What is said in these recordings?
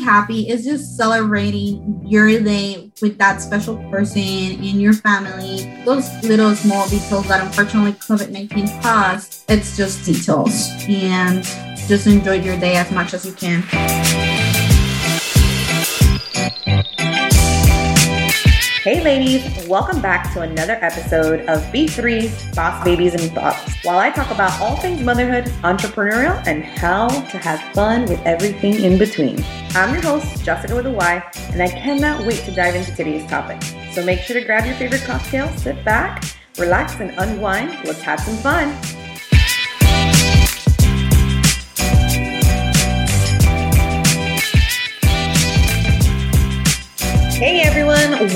happy. is just celebrating your day with that special person in your family. Those little small details that unfortunately COVID 19 caused, it's just details. And just enjoy your day as much as you can. Hey ladies, welcome back to another episode of B3's Boss Babies and Thoughts. While I talk about all things motherhood, entrepreneurial, and how to have fun with everything in between. I'm your host, Jessica with a Y, and I cannot wait to dive into today's topic. So make sure to grab your favorite cocktail, sit back, relax, and unwind. Let's have some fun.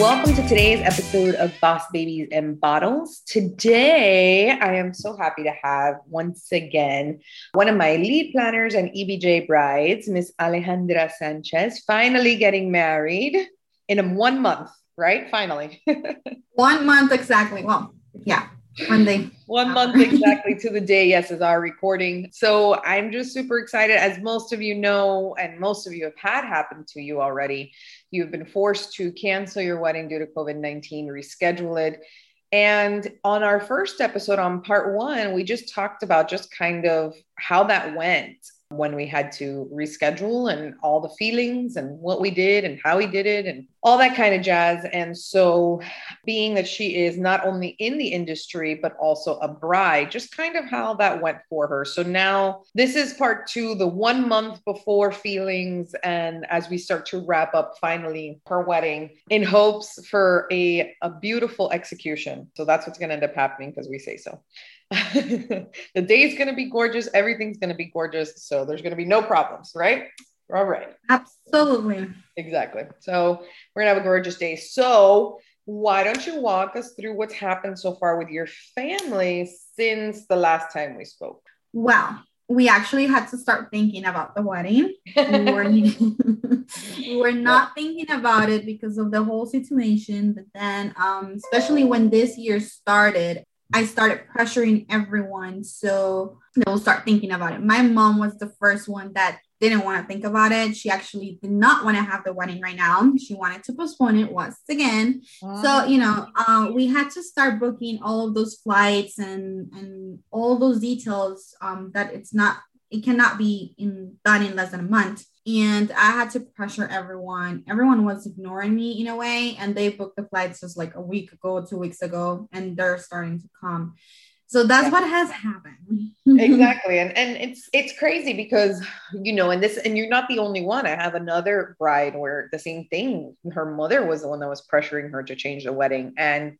Welcome to today's episode of Boss Babies and Bottles. Today, I am so happy to have once again one of my lead planners and EBJ brides, Miss Alejandra Sanchez, finally getting married in a one month, right? Finally. one month exactly. Well, yeah, one day. One month exactly to the day, yes, is our recording. So I'm just super excited. As most of you know, and most of you have had happen to you already, you've been forced to cancel your wedding due to COVID 19, reschedule it. And on our first episode, on part one, we just talked about just kind of how that went when we had to reschedule and all the feelings and what we did and how we did it and all that kind of jazz. And so, being that she is not only in the industry, but also a bride, just kind of how that went for her. So, now this is part two, the one month before feelings. And as we start to wrap up finally her wedding in hopes for a, a beautiful execution. So, that's what's going to end up happening because we say so. the day is going to be gorgeous. Everything's going to be gorgeous. So there's going to be no problems, right? All right. Absolutely. Exactly. So we're going to have a gorgeous day. So why don't you walk us through what's happened so far with your family since the last time we spoke? Well, we actually had to start thinking about the wedding. we were, we were not thinking about it because of the whole situation. But then, um, especially when this year started, I started pressuring everyone. So they'll start thinking about it. My mom was the first one that didn't want to think about it. She actually did not want to have the wedding right now. She wanted to postpone it once again. Wow. So, you know, uh, we had to start booking all of those flights and and all those details um, that it's not, it cannot be in done in less than a month and I had to pressure everyone. Everyone was ignoring me in a way, and they booked the flights just like a week ago, two weeks ago, and they're starting to come. So that's yeah. what has happened. exactly, and and it's it's crazy because you know, and this, and you're not the only one. I have another bride where the same thing. Her mother was the one that was pressuring her to change the wedding, and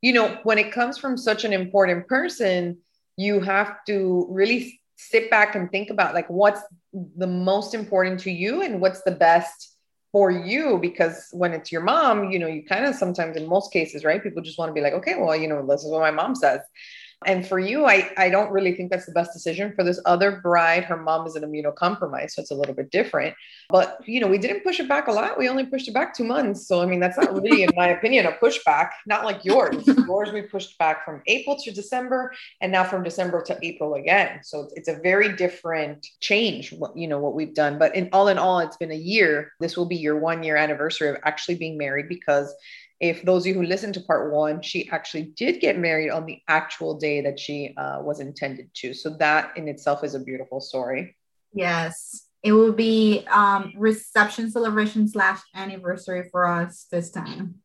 you know, when it comes from such an important person, you have to really sit back and think about like what's the most important to you and what's the best for you because when it's your mom you know you kind of sometimes in most cases right people just want to be like okay well you know this is what my mom says and for you, I, I don't really think that's the best decision. For this other bride, her mom is an immunocompromised, so it's a little bit different. But you know, we didn't push it back a lot. We only pushed it back two months. So I mean, that's not really, in my opinion, a pushback. Not like yours. yours we pushed back from April to December, and now from December to April again. So it's a very different change. What you know what we've done. But in all in all, it's been a year. This will be your one year anniversary of actually being married because if those of you who listened to part one, she actually did get married on the actual day that she uh, was intended to. So that in itself is a beautiful story. Yes, it will be um, reception celebration slash anniversary for us this time.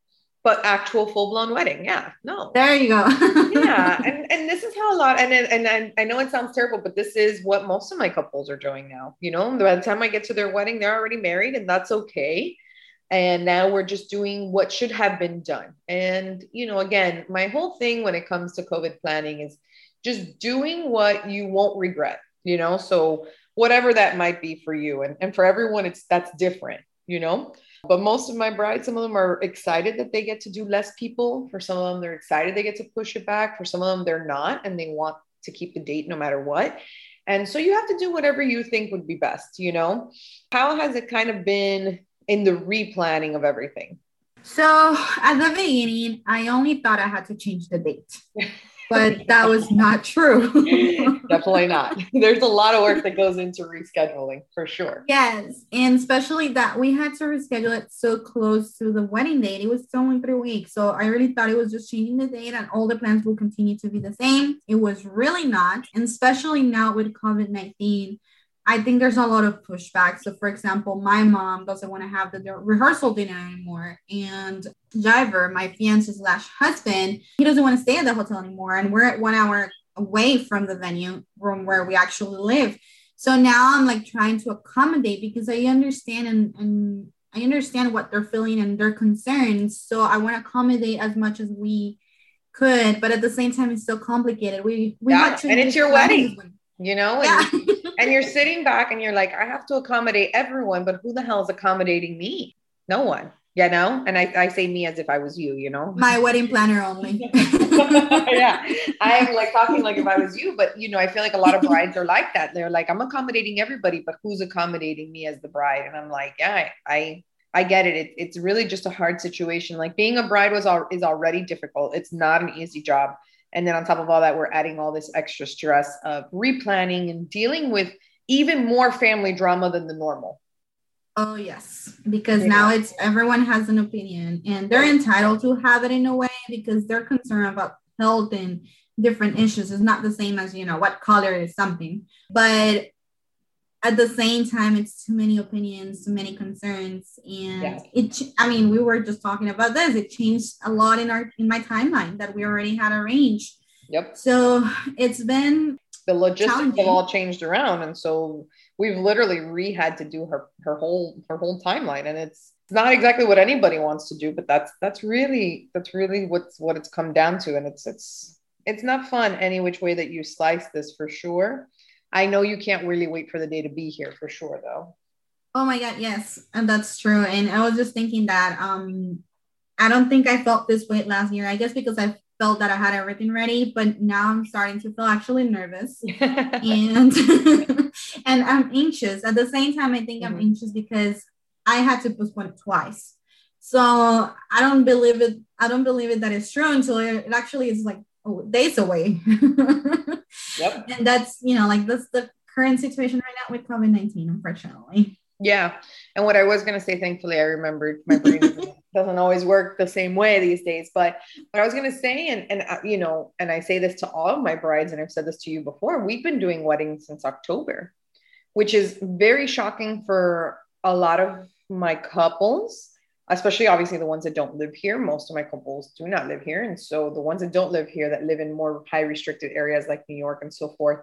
But actual full blown wedding, yeah, no. There you go. yeah, and and this is how a lot, and and and I know it sounds terrible, but this is what most of my couples are doing now. You know, by the time I get to their wedding, they're already married, and that's okay and now we're just doing what should have been done. And you know again my whole thing when it comes to covid planning is just doing what you won't regret you know? So whatever that might be for you and, and for everyone it's that's different you know? But most of my brides some of them are excited that they get to do less people. For some of them they're excited they get to push it back. For some of them they're not and they want to keep the date no matter what. And so you have to do whatever you think would be best you know? How has it kind of been in the replanning of everything? So at the beginning, I only thought I had to change the date. but that was not true. Definitely not. There's a lot of work that goes into rescheduling for sure. Yes. And especially that we had to reschedule it so close to the wedding date. It was only three weeks. So I really thought it was just changing the date and all the plans will continue to be the same. It was really not. And especially now with COVID 19 I think there's a lot of pushback. So, for example, my mom doesn't want to have the rehearsal dinner anymore, and Jiver, my fiance slash husband, he doesn't want to stay at the hotel anymore, and we're at one hour away from the venue from where we actually live. So now I'm like trying to accommodate because I understand and, and I understand what they're feeling and their concerns. So I want to accommodate as much as we could, but at the same time, it's still complicated. We we yeah, and it's your wedding. You know yeah. and, and you're sitting back and you're like i have to accommodate everyone but who the hell is accommodating me no one you know and I, I say me as if i was you you know my wedding planner only yeah i am like talking like if i was you but you know i feel like a lot of brides are like that they're like i'm accommodating everybody but who's accommodating me as the bride and i'm like yeah i, I I get it. it. It's really just a hard situation. Like being a bride was all, is already difficult. It's not an easy job. And then on top of all that, we're adding all this extra stress of replanning and dealing with even more family drama than the normal. Oh, yes. Because yeah. now it's everyone has an opinion and they're entitled to have it in a way because they're concerned about health and different issues. It's not the same as, you know, what color is something. But at the same time it's too many opinions too many concerns and yeah. it i mean we were just talking about this. It changed a lot in our in my timeline that we already had arranged yep. So it's been the logistics have all changed around and so we've literally re had to do her her whole her whole timeline and it's not exactly what anybody wants to do but that's that's really that's really what's what it's come down to and it's it's it's not fun any which way that you slice this for sure I know you can't really wait for the day to be here for sure, though. Oh my God, yes, and that's true. And I was just thinking that um, I don't think I felt this way last year. I guess because I felt that I had everything ready, but now I'm starting to feel actually nervous and and I'm anxious. At the same time, I think mm-hmm. I'm anxious because I had to postpone it twice. So I don't believe it. I don't believe it that it's true until it, it actually is like days away. Yep. And that's, you know, like that's the current situation right now with COVID 19, unfortunately. Yeah. And what I was going to say, thankfully, I remembered my brain doesn't always work the same way these days. But what I was going to say, and, and, uh, you know, and I say this to all of my brides, and I've said this to you before, we've been doing weddings since October, which is very shocking for a lot of my couples especially obviously the ones that don't live here. Most of my couples do not live here. And so the ones that don't live here, that live in more high restricted areas like New York and so forth,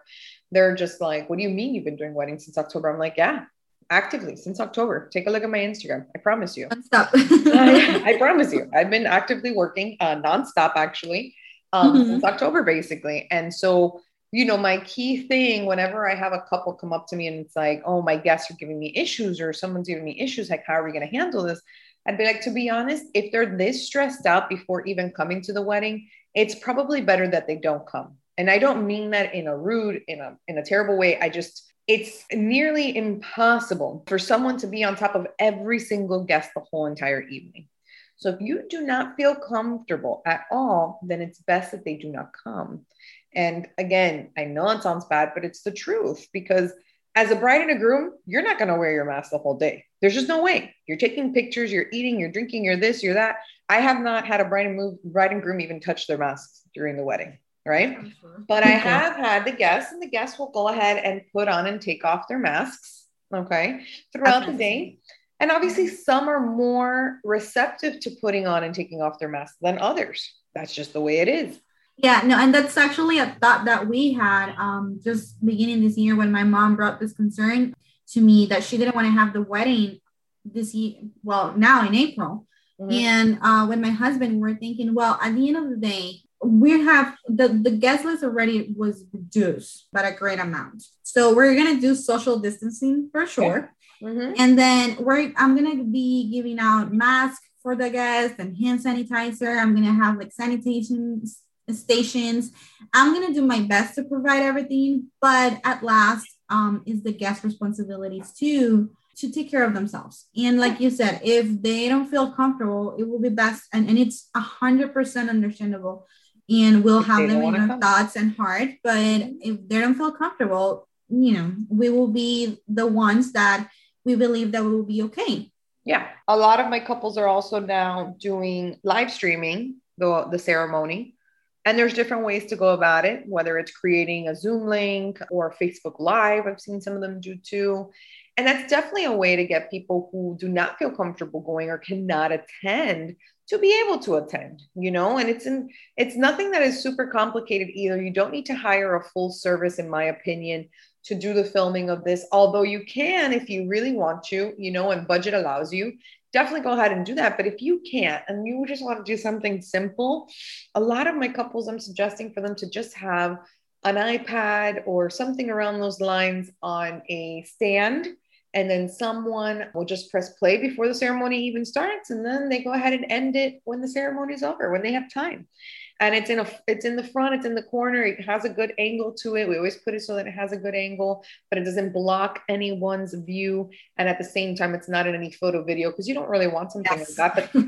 they're just like, what do you mean you've been doing weddings since October? I'm like, yeah, actively since October. Take a look at my Instagram. I promise you. Nonstop. I, I, promise you. I've been actively working uh, nonstop actually um, mm-hmm. since October basically. And so you know, my key thing whenever I have a couple come up to me and it's like, oh, my guests are giving me issues or someone's giving me issues, like, how are we going to handle this? I'd be like, to be honest, if they're this stressed out before even coming to the wedding, it's probably better that they don't come. And I don't mean that in a rude, in a in a terrible way. I just it's nearly impossible for someone to be on top of every single guest the whole entire evening. So if you do not feel comfortable at all, then it's best that they do not come. And again, I know it sounds bad, but it's the truth because as a bride and a groom, you're not going to wear your mask the whole day. There's just no way. You're taking pictures, you're eating, you're drinking, you're this, you're that. I have not had a bride and move, bride and groom even touch their masks during the wedding, right? Mm-hmm. But I have had the guests, and the guests will go ahead and put on and take off their masks, okay, throughout the day. And obviously, mm-hmm. some are more receptive to putting on and taking off their masks than others. That's just the way it is. Yeah, no, and that's actually a thought that we had um, just beginning this year when my mom brought this concern to me that she didn't want to have the wedding this year, well, now in April. Mm-hmm. And uh, when my husband, were thinking, well, at the end of the day, we have the, the guest list already was reduced by a great amount. So we're gonna do social distancing for sure. Mm-hmm. And then we're I'm gonna be giving out masks for the guests and hand sanitizer. I'm gonna have like sanitation stations. I'm gonna do my best to provide everything, but at last, um, is the guest responsibilities too to take care of themselves. And like you said, if they don't feel comfortable, it will be best, and, and it's a hundred percent understandable and we'll have them in our come. thoughts and heart. But if they don't feel comfortable, you know, we will be the ones that we believe that will be okay. Yeah. A lot of my couples are also now doing live streaming the, the ceremony. And there's different ways to go about it, whether it's creating a Zoom link or Facebook Live. I've seen some of them do too. And that's definitely a way to get people who do not feel comfortable going or cannot attend to be able to attend, you know, and it's in it's nothing that is super complicated either. You don't need to hire a full service, in my opinion, to do the filming of this, although you can if you really want to, you know, and budget allows you. Definitely go ahead and do that. But if you can't and you just want to do something simple, a lot of my couples, I'm suggesting for them to just have an iPad or something around those lines on a stand and then someone will just press play before the ceremony even starts and then they go ahead and end it when the ceremony is over when they have time and it's in a it's in the front it's in the corner it has a good angle to it. We always put it so that it has a good angle but it doesn't block anyone's view. And at the same time it's not in any photo video because you don't really want something yes. like that. But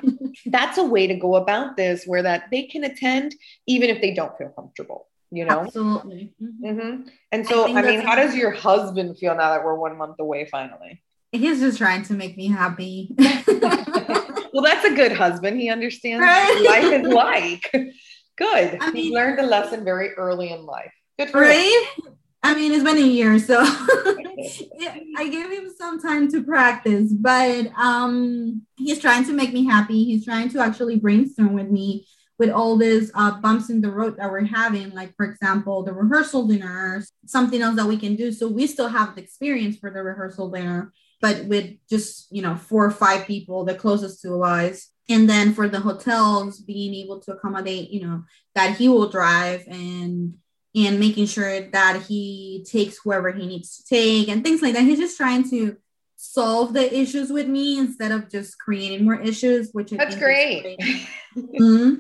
that's a way to go about this where that they can attend even if they don't feel comfortable you know? Absolutely. Mm-hmm. Mm-hmm. and so i, I mean how does your husband feel now that we're one month away finally? He's just trying to make me happy. Well that's a good husband. He understands right? life is like good I mean, he learned a lesson very early in life good for right him. I mean, it's been a year, so I gave him some time to practice, but um, he's trying to make me happy. He's trying to actually brainstorm with me with all these uh, bumps in the road that we're having, like for example, the rehearsal dinners, something else that we can do. So we still have the experience for the rehearsal dinner, but with just you know four or five people, the closest to us. And then for the hotels, being able to accommodate, you know, that he will drive and and making sure that he takes whoever he needs to take and things like that. He's just trying to solve the issues with me instead of just creating more issues, which I that's great. great. mm-hmm.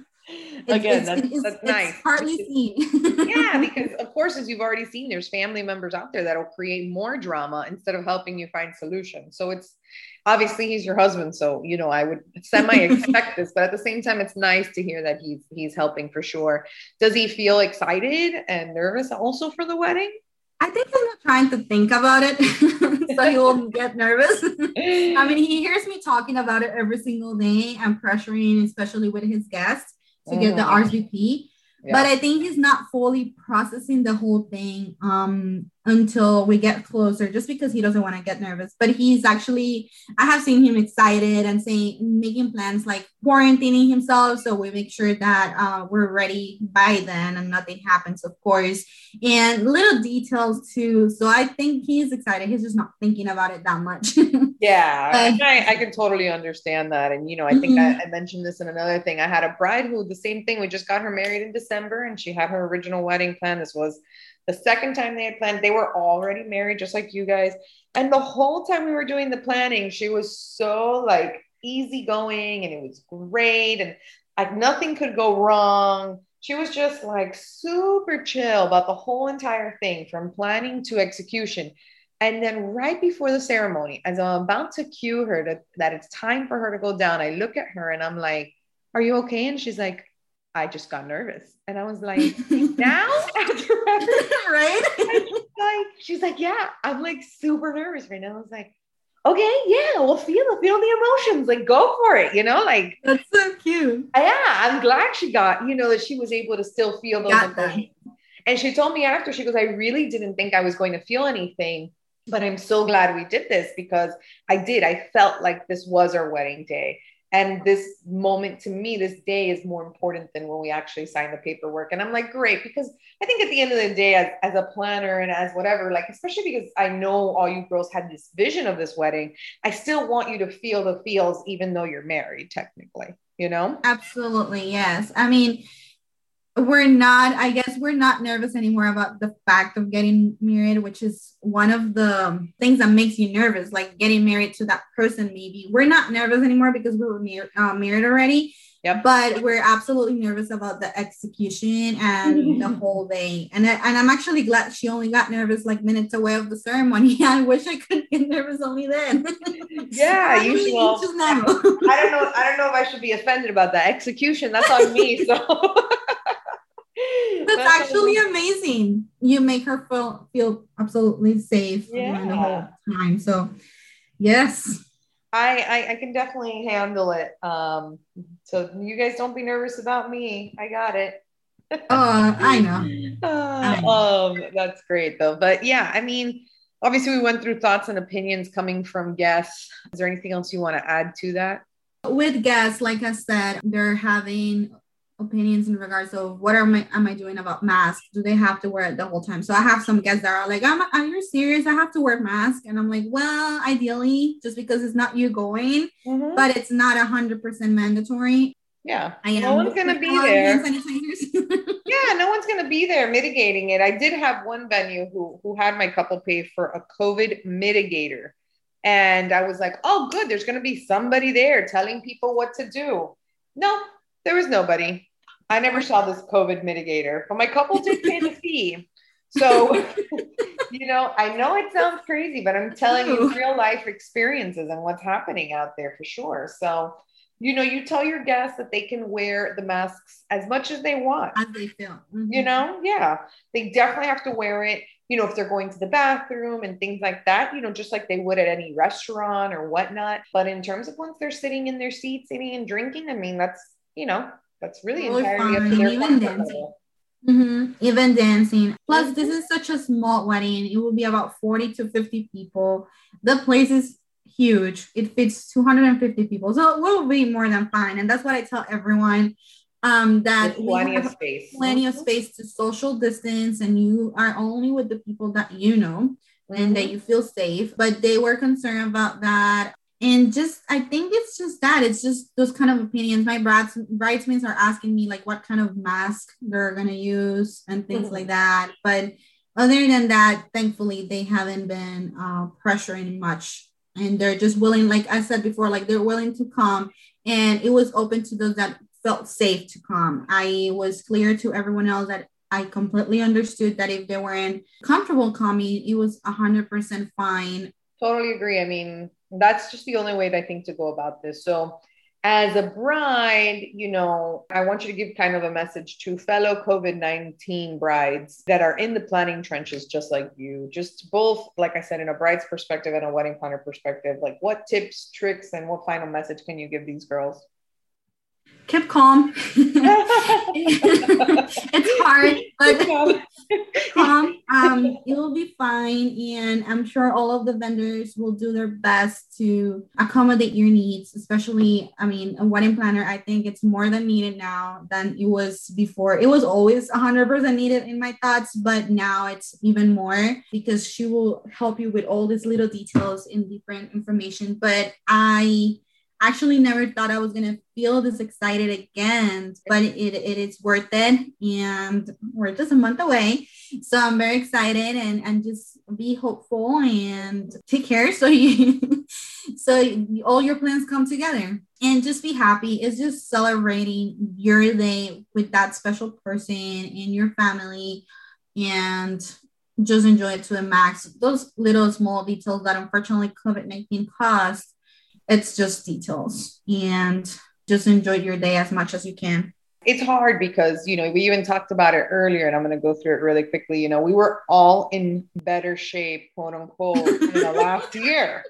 Again, it's, that's, it's, that's nice. Partly seen. yeah, because of course, as you've already seen, there's family members out there that'll create more drama instead of helping you find solutions. So it's obviously he's your husband, so you know I would semi expect this, but at the same time, it's nice to hear that he's he's helping for sure. Does he feel excited and nervous also for the wedding? I think he's not trying to think about it, so he won't get nervous. I mean, he hears me talking about it every single day and pressuring, especially with his guests to get the mm-hmm. RSVP. Yeah. But I think he's not fully processing the whole thing um, until we get closer, just because he doesn't want to get nervous. But he's actually, I have seen him excited and saying, making plans like quarantining himself. So we make sure that uh, we're ready by then and nothing happens, of course. And little details too. So I think he's excited. He's just not thinking about it that much. yeah, but, I, I, can totally understand that. And, you know, I think mm-hmm. I, I, mentioned this in another thing. I had a bride who, the same thing, we just got her married in December and she had her original wedding plan. This was the second time they had planned, they were already married, just like you guys. And the whole time we were doing the planning, she was so like easygoing and it was great. And like nothing could go wrong. She was just like super chill about the whole entire thing from planning to execution. And then right before the ceremony, as I'm about to cue her to, that it's time for her to go down, I look at her and I'm like, Are you okay? And she's like, I just got nervous. And I was like, now? right? like, she's like, Yeah, I'm like super nervous right now. I was like, okay, yeah, we'll feel it, feel the emotions, like go for it, you know, like that's so cute. Yeah, I'm glad she got, you know, that she was able to still feel those emotions. And she told me after, she goes, I really didn't think I was going to feel anything but I'm so glad we did this because I did. I felt like this was our wedding day. And this moment to me, this day is more important than when we actually sign the paperwork. And I'm like, great, because I think at the end of the day, as, as a planner and as whatever, like, especially because I know all you girls had this vision of this wedding, I still want you to feel the feels, even though you're married, technically, you know? Absolutely. Yes. I mean, we're not i guess we're not nervous anymore about the fact of getting married which is one of the things that makes you nervous like getting married to that person maybe we're not nervous anymore because we were mar- uh, married already Yep. But we're absolutely nervous about the execution and the whole day. And, I, and I'm actually glad she only got nervous like minutes away of the ceremony. I wish I could get nervous only then. Yeah, you should. Well, I don't know. I don't know if I should be offended about that execution. That's on me. So That's actually amazing. You make her feel feel absolutely safe Yeah. the whole time. So yes. I, I I can definitely handle it. Um, so you guys don't be nervous about me. I got it. Oh, I know. Uh, um, that's great though. But yeah, I mean, obviously we went through thoughts and opinions coming from guests. Is there anything else you want to add to that? With guests, like I said, they're having opinions in regards of what am I am I doing about masks? Do they have to wear it the whole time? So I have some guests that are like, "Am are you serious? I have to wear a mask?" And I'm like, "Well, ideally, just because it's not you going, Mhm. but it's not a hundred percent mandatory." Yeah, I am. no one's gonna be there. Yeah, no one's gonna be there mitigating it. I did have one venue who who had my couple pay for a COVID mitigator. And I was like, oh, good, there's gonna be somebody there telling people what to do. No, there was nobody. I never saw this COVID mitigator, but my couple did pay the fee. So, you know, I know it sounds crazy, but I'm telling you real life experiences and what's happening out there for sure. So, you know, you tell your guests that they can wear the masks as much as they want As they feel. Mhm. you know yeah they definitely have to wear it you know if they're going to the bathroom and things like that you know just like they would at any restaurant or whatnot but in terms of once they're sitting in their seats eating and drinking i mean that's you know that's really entirely up to their even dancing. Mhm. Even dancing. Plus, this is such a small wedding. It will be about 40 to 50 people. The place is huge. It fits 250 people. So it will be more than fine. And that's what I tell everyone. Um, that plenty of space plenty of space to social distance and you are only with the people that you know and that you feel safe. But they were concerned about that. And just, I think it's just that. It's just those kind of opinions. My brides, bridesmaids are asking me like what kind of mask they're gonna use and things Mhm. like that. But other than that, thankfully, they haven't been uh, pressuring much, and they're just willing. Like I said before, like they're willing to come, and it was open to those that felt safe to come. I was clear to everyone else that I completely understood that if they weren't comfortable coming, it was hundred percent fine. Totally agree. I mean, that's just the only way that I think to go about this. So, as a bride, you know, I want you to give kind of a message to fellow COVID 19 brides that are in the planning trenches, just like you, just both, like I said, in a bride's perspective and a wedding planner perspective. Like, what tips, tricks, and what final message can you give these girls? Keep calm. it's hard, but calm. Um, it will be fine, and I'm sure all of the vendors will do their best to accommodate your needs. Especially, I mean, a wedding planner. I think it's more than needed now than it was before. It was always 100% needed in my thoughts, but now it's even more because she will help you with all these little details in different information. But I actually never thought I was gonna feel this excited again, but it, it is worth it. And we're just a month away. So I'm very excited and, and just be hopeful and take care so you so all your plans come together and just be happy. It's just celebrating your day with that special person and your family and just enjoy it to the max. Those little small details that unfortunately COVID-19 caused it's just details and just enjoy your day as much as you can. it's hard because you know we even talked about it earlier and i'm going to go through it really quickly. You know we were all in better shape quote unquote in the last year.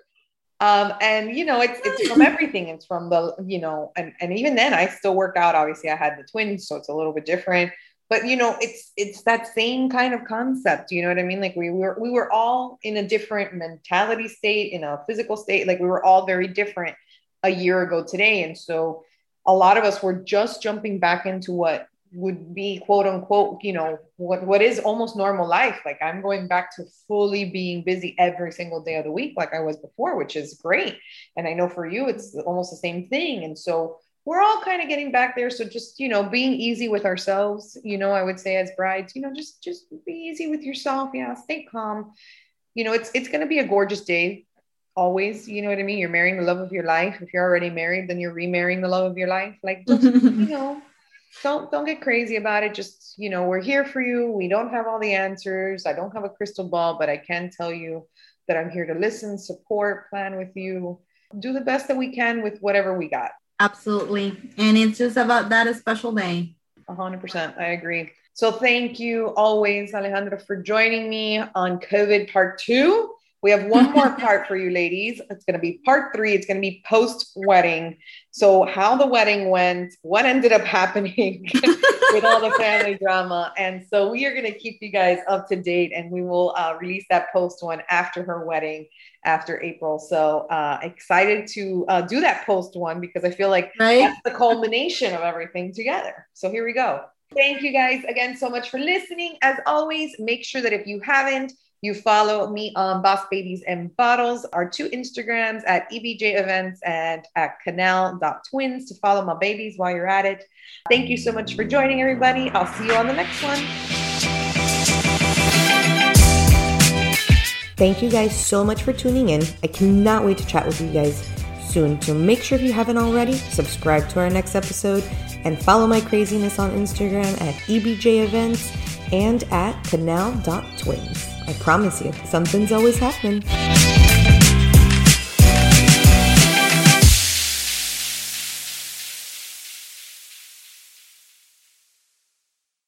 Um, and you know it's it's from everything. It's from the you know and, and even then i still work out. Obviously i had the twins so it's a little bit different but you know it's it's that same kind of concept you know what i mean? Like we were we were all in a different mentality state in a physical state like we were all very different a year ago today. And so a lot of us were just jumping back into what would be quote unquote you know what what is almost normal life. Like i'm going back to fully being busy every single day of the week like i was before which is great. And i know for you it's almost the same thing. And so we're all kind of getting back there. So just you know being easy with ourselves you know i would say as brides you know just just be easy with yourself. Yeah stay calm. You know it's it's going to be a gorgeous day always you know what i mean? You're marrying the love of your life. If you're already married then you're remarrying the love of your life. Like just you know don't don't get crazy about it. Just you know we're here for you. We don't have all the answers. I don't have a crystal ball but i can tell you that i'm here to listen support plan with you do the best that we can with whatever we got Absolutely. And it's just about that a special day. 100% i agree So thank you always, Alejandra, for joining me on COVID part two. We have one more part for you ladies. It's going to be part three. It's going to be post wedding. So, how the wedding went, what ended up happening with all the family drama. And so, we are going to keep you guys up to date and we will uh, release that post one after her wedding, after April. So, uh, excited to uh, do that post one because I feel like right? that's the culmination of everything together. So, here we go. Thank you guys again so much for listening. As always, make sure that if you haven't, you follow me on Boss Babies and Bottles, our two Instagrams at EBJ Events and at canal.twins to follow my babies while you're at it. Thank you so much for joining, everybody. I'll see you on the next one. Thank you guys so much for tuning in. I cannot wait to chat with you guys soon. So make sure if you haven't already, subscribe to our next episode and follow my craziness on Instagram at EBJ Events and at canal.twins. I promise you, something's always happening.